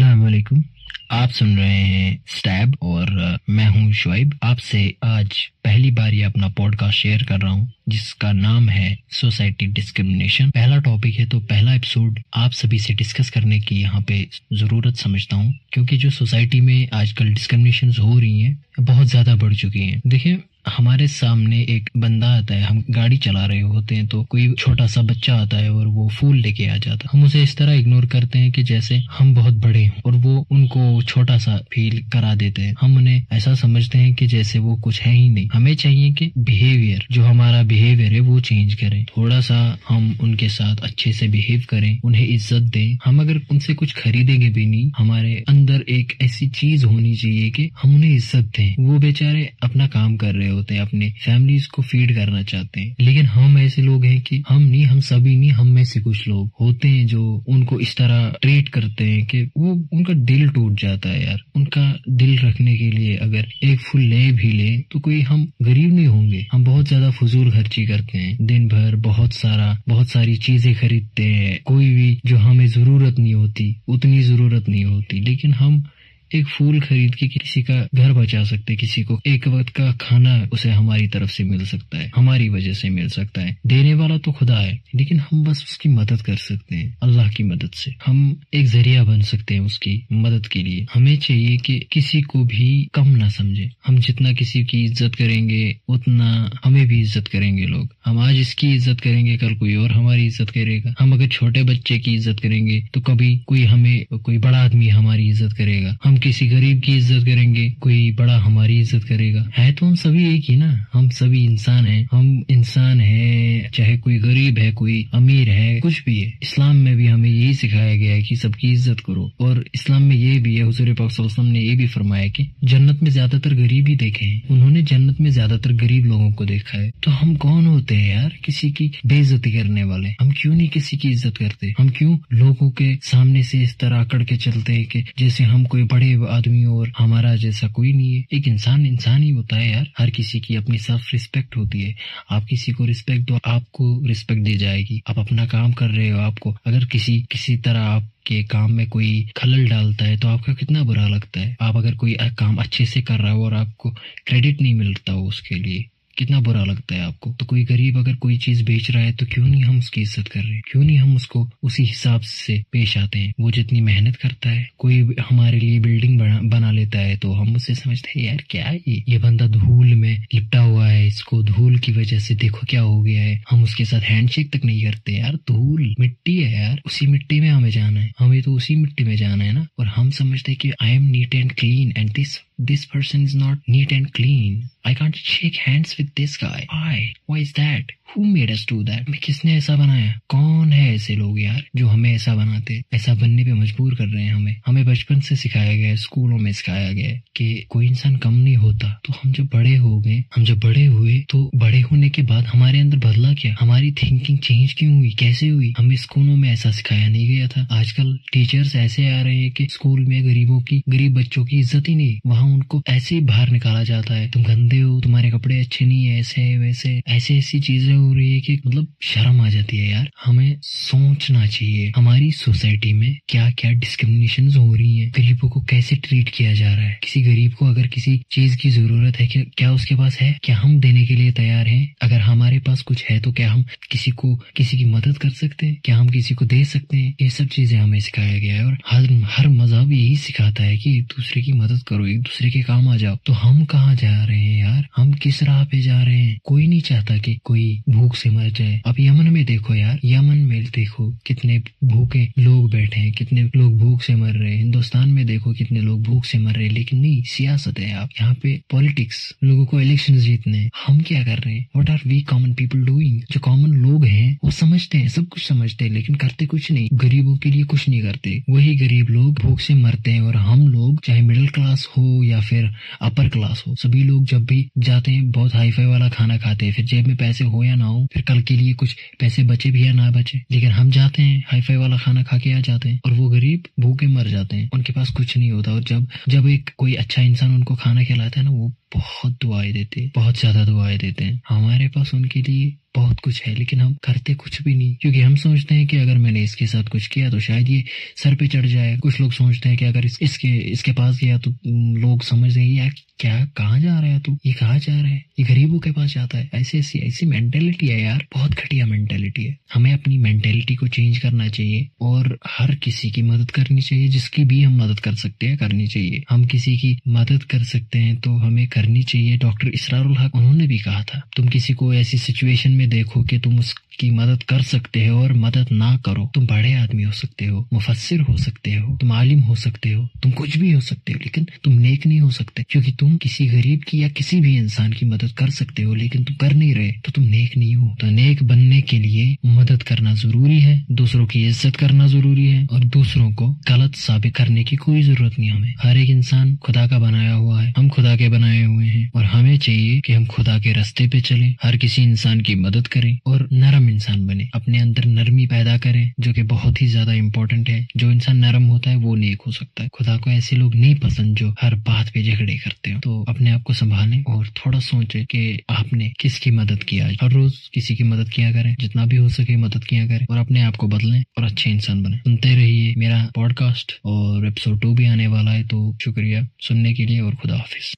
अस्सलाम वालेकुम आप सुन रहे हैं स्टैब और मैं हूँ शुआइब आपसे आज पहली बार ये अपना पॉडकास्ट शेयर कर रहा हूँ, जिसका नाम है सोसाइटी डिस्क्रिमिनेशन पहला टॉपिक है तो पहला एपिसोड आप सभी से डिस्कस करने की यहाँ पे ज़रूरत समझता हूँ, क्योंकि जो सोसाइटी में आजकल डिस्क्रिमिनेशन हो रही हैं, बहुत ज़्यादा बढ़ चुकी हैं। देखिए हमारे सामने एक बंदा आता है, हम गाड़ी चला रहे होते हैं तो कोई छोटा सा बच्चा आता है और वो फूल लेके आ जाता है। हम उसे इस तरह इग्नोर करते हैं कि जैसे हम बहुत बड़े हैं और वो उनको छोटा सा फील करा देते हैं। हम उन्हें ऐसा समझते हैं कि जैसे वो कुछ है ही नहीं। हमें चाहिए कि बिहेवियर जो हमारा बिहेवियर है, वो चेंज करें। थोड़ा सा हम उनके साथ अच्छे से बिहेव करें, उन्हें इज़्ज़त दें। हम अगर उनसे कुछ खरीदेंगे भी नहीं, हमारे अंदर एक ऐसी चीज़ होनी चाहिए कि हम उन्हें इज़्ज़त दें। वो बेचारे अपना काम कर रहे होते हैं, अपने फैमिलीज़ को फ़ीड करना चाहते हैं। लेकिन हम ऐसे लोग हैं कि हम नहीं, हम सभी नहीं, हम में से कुछ लोग होते हैं जो उनको इस तरह ट्रीट करते हैं कि वो उनका दिल टूट जाता है यार। उनका दिल रखने के लिए अगर एक फुल ले भी ले तो कोई हम गरीब नहीं होंगे। हम बहुत ज़्यादा फजूल खर्ची करते हैं। दिन भर बहुत सारा, बहुत सारी चीज़ें खरीदते हैं। कोई भी जो हमें ज़रूरत नहीं होती, उतनी ज़रूरत नहीं होती। लेकिन हम एक फूल खरीद के किसी का घर बचा सकते, किसी को एक वक्त का खाना उसे हमारी तरफ़ से मिल सकता है, हमारी वजह से मिल सकता है। देने वाला तो खुदा है, लेकिन हम बस उसकी मदद कर सकते हैं, अल्लाह की मदद से। हम एक ज़रिया बन सकते हैं उसकी मदद के लिए। हमें चाहिए कि किसी को भी कम ना समझे। हम जितना किसी की इज़्ज़त करेंगे, उतना हमें भी इज़्ज़त करेंगे लोग। हम आज इसकी इज़्ज़त करेंगे, कल कोई और हमारी इज़्ज़त करेगा। हम अगर छोटे बच्चे की इज़्ज़त करेंगे तो कभी कोई हमें, कोई बड़ा आदमी हमारी इज़्ज़त करेगा। हम किसी गरीब की इज़्ज़त करेंगे, कोई बड़ा हमारी इज़्ज़त करेगा। है तो हम सभी एक ही ना? हम सभी इंसान हैं। हम इंसान है, चाहे कोई गरीब है, कोई अमीर है, कुछ भी है। इस्लाम में भी हमें यही सिखाया गया है कि सबकी इज़्ज़त करो। और इस्लाम में ये भी है, हजूर पाक ने ये भी फरमाया कि जन्नत में ज़्यादातर गरीब ही देखे हैं। उन्होंने जन्नत में ज़्यादातर गरीब लोगों को देखा है। तो हम कौन होते हैं यार, किसी की बेइज्जती करने वाले? हम क्यों नहीं किसी की इज़्ज़त करते? हम क्यों लोगों के सामने से इस तरह अकड़ के चलते हैं कि जैसे हम कोई बड़े आदमी और हमारा जैसा कोई नहीं है। एक इंसान इंसान ही होता है यार। हर किसी की अपनी सेल्फ रिस्पेक्ट होती है। आप किसी को रिस्पेक्ट दो, आपको रिस्पेक्ट दी जाएगी। आप अपना काम कर रहे हो, आपको अगर किसी किसी तरह आप के काम में कोई खलल डालता है तो आपका कितना बुरा लगता है। आप अगर कोई काम अच्छे से कर रहा हो और आपको क्रेडिट नहीं मिलता हो उसके लिए कितना बुरा लगता है आपको? तो कोई गरीब अगर कोई चीज़ बेच रहा है तो क्यों नहीं हम उसकी इज़्ज़त कर रहे हैं? क्यों नहीं हम उसको उसी हिसाब से पेश आते हैं? वो जितनी मेहनत करता है कोई हमारे लिए बिल्डिंग बना, बना लेता है तो हम उससे समझते हैं यार क्या है ये? ये बंदा धूल में लिपटा हुआ है इसको धूल की वजह से देखो क्या हो गया है। हम उसके साथ हैंडशेक तक नहीं करते यार धूल मिट्टी है यार उसी मिट्टी में हमें जाना है। हमें तो उसी मिट्टी में जाना है ना? और हम समझते हैं कि I am neat and clean and this this person is not neat and clean. I can't shake hands with this guy. Why? Why is that? Who made us do that? हमें किसने ऐसा बनाया कौन है ऐसे लोग यार, जो हमें ऐसा बनाते ऐसा बनने पे मजबूर कर रहे हैं हमें हमें बचपन से सिखाया गया, स्कूलों में सिखाया गया कि कोई इंसान कम नहीं होता तो हम जब बड़े हो गए, हम जब बड़े हुए तो बड़े होने के बाद हमारे अंदर बदला क्या हमारी थिंकिंग चेंज क्यों हुई कैसे हुई हमें स्कूलों में ऐसा सिखाया नहीं गया था आजकल टीचर्स ऐसे आ रहे हैं कि स्कूल में गरीबों की, गरीब बच्चों की इज़्ज़त ही नहीं वहाँ उनको ऐसे ही बाहर निकाला जाता है। तुम गंदे हो, तुम्हारे कपड़े अच्छे नहीं है, ऐसे वैसे ऐसे ऐसी चीज़ें हो रही है कि मतलब शर्म आ जाती है यार। हमें सोचना चाहिए हमारी सोसाइटी में क्या क्या डिस्क्रिमिनेशन हो रही है। गरीबों को कैसे ट्रीट किया जा रहा है? किसी गरीब को अगर किसी चीज़ की ज़रूरत है, क्या क्या उसके पास है? क्या हम देने के लिए तैयार हैं? अगर हमारे पास कुछ है तो क्या हम किसी को, किसी की मदद कर सकते हैं? क्या हम किसी को दे सकते हैं? ये सब चीज़ें हमें सिखाया गया है और हर हर मज़हब यही सिखाता है कि एक दूसरे की मदद करो, एक दूसरे के काम आ जाओ। तो हम कहाँ जा रहे हैं यार? हम किस राह पे जा रहे हैं? कोई नहीं चाहता कि कोई भूख से मर जाए। अब यमन में देखो यार। यमन में देखो कितने भूखे लोग बैठे हैं, कितने लोग भूख से मर रहे हैं। हिंदुस्तान में देखो कितने लोग भूख से मर रहे हैं। लेकिन नहीं, सियासत है आप यहाँ पे पॉलिटिक्स, लोगों को इलेक्शन जीतने हम क्या कर रहे हैं? What are we common people doing जो कॉमन लोग हैं, वो समझते हैं, सब कुछ समझते हैं, लेकिन करते कुछ नहीं। गरीबों के लिए कुछ नहीं करते। वही गरीब लोग भूख से मरते हैं और हम लोग, चाहे मिडिल क्लास हो या फिर अपर क्लास हो। सभी लोग जब भी जाते हैं, बहुत हाई फाई वाला खाना खाते हैं, फिर जेब में पैसे हो या ना हो, फिर कल के लिए कुछ पैसे बचे भी या ना बचे। लेकिन हम जाते हैं हाई फाई वाला खाना खा के आ जाते हैं और वो गरीब भूखे मर जाते हैं। उनके पास कुछ नहीं होता और जब जब एक कोई अच्छा इंसान उनको खाना खिलाता है ना, वो बहुत दुआएँ देते हैं बहुत ज़्यादा दुआएँ देते हैं। हमारे पास उनके लिए बहुत कुछ है लेकिन हम करते कुछ भी नहीं क्योंकि हम सोचते हैं कि अगर मैंने इसके साथ कुछ किया तो शायद ये सर पे चढ़ जाए। कुछ लोग सोचते हैं कि अगर इस, इसके इसके पास गया तो लोग समझ देंगे यार क्या कहाँ जा रहा है तू? ये कहाँ जा रहा है? ये गरीबों के पास जाता है। ऐसी ऐसी ऐसी मेंटेलिटी है यार बहुत घटिया मेंटेलिटी है। हमें अपनी मेंटेलिटी को चेंज करना चाहिए और हर किसी की मदद करनी चाहिए जिसकी भी हम मदद कर सकते हैं करनी चाहिए। हम किसी की मदद कर सकते हैं तो हमें करनी चाहिए। डॉक्टर इसरारुल हक, उन्होंने भी कहा था, तुम किसी को ऐसी सिचुएशन में देखो कि तुम उसकी मदद कर सकते हो और मदद ना करो। तुम बड़े आदमी हो सकते हो मुफसर हो सकते हो, तुम आलिम हो सकते हो, तुम कुछ भी हो सकते हो, लेकिन तुम नेक नहीं हो सकते। क्योंकि तुम किसी गरीब की या किसी भी इंसान की मदद कर सकते हो, लेकिन तुम कर नहीं रहे तो तुम नेक नहीं हो। तो नेक बनने के लिए मदद करना ज़रूरी है, दूसरों की इज़्ज़त करना ज़रूरी है, और दूसरों को गलत साबित करने की कोई ज़रूरत नहीं हमें। हर एक इंसान खुदा का बनाया हुआ है। हम खुदा के बनाए हुए हैं। और हमें चाहिए कि हम खुदा के रास्ते पे चलें, हर किसी इंसान की मदद करें और नरम इंसान बने, अपने अंदर नरमी पैदा करें, जो कि बहुत ही ज़्यादा इंपॉर्टेंट है। जो इंसान नरम होता है, वो नेक हो सकता है। खुदा को ऐसे लोग नहीं पसंद जो हर बात पे झगड़े करते हो। तो अपने आप को संभालें और थोड़ा सोचे कि आपने किसकी मदद किया है हर रोज किसी की मदद किया करें, जितना भी हो सके मदद किया करें और अपने आप को बदलें और अच्छे इंसान बने। सुनते रहिए मेरा पॉडकास्ट और एपिसोड टू भी आने वाला है तो शुक्रिया सुनने के लिए और खुदा हाफिज।